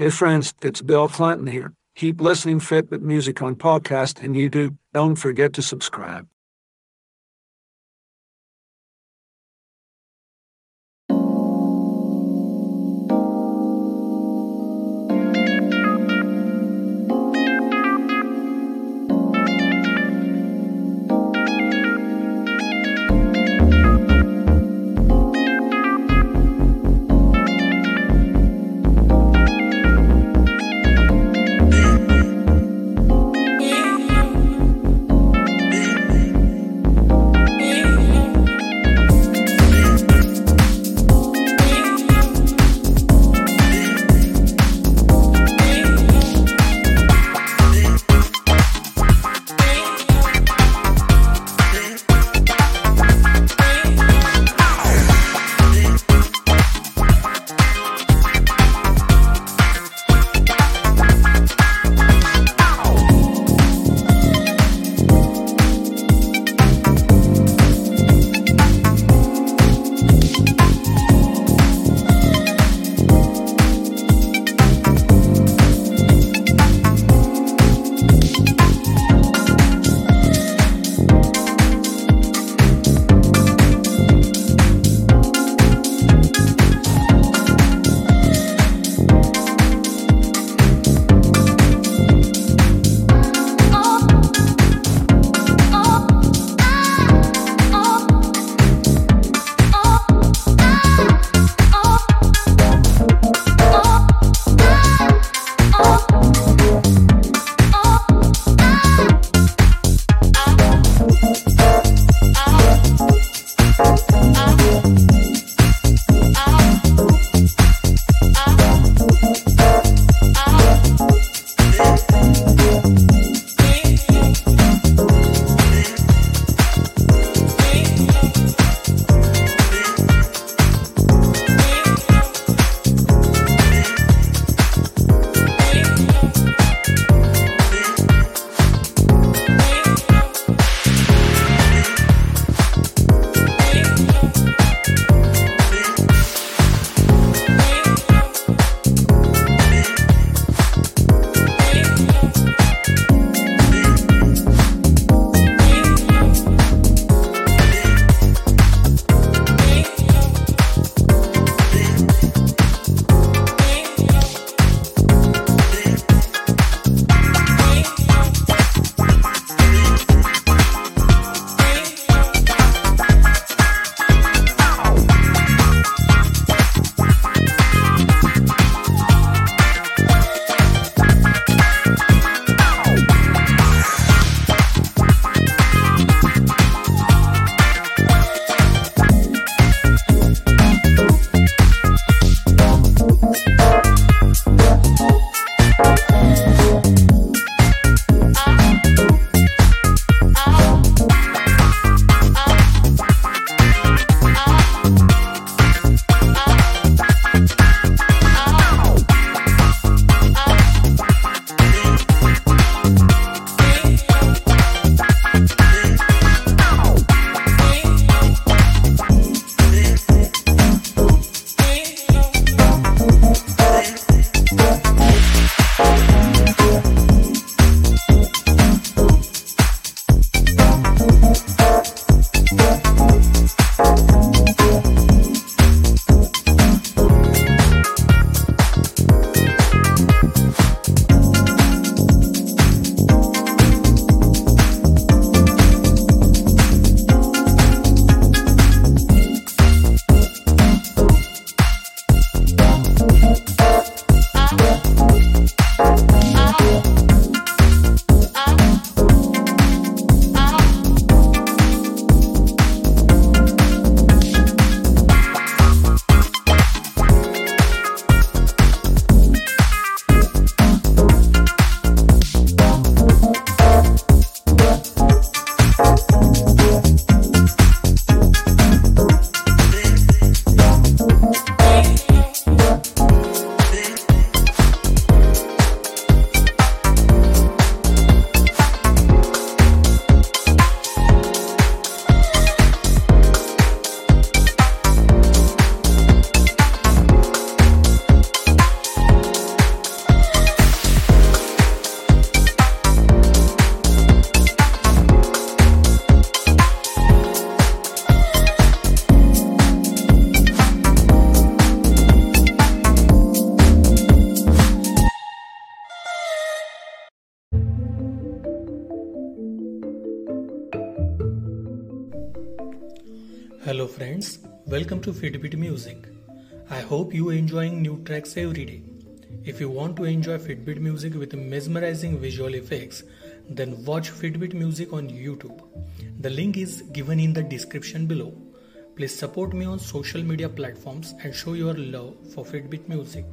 Hey friends, it's Bill Clinton here. Keep listening Fitbit Music on podcast and YouTube. Don't forget to subscribe. Hello friends, welcome to Fitbit Music. I hope you are enjoying new tracks every day. If you want to enjoy Fitbit Music with mesmerizing visual effects, then watch Fitbit Music on YouTube. The link is given in the description below. Please support me on social media platforms and show your love for Fitbit Music.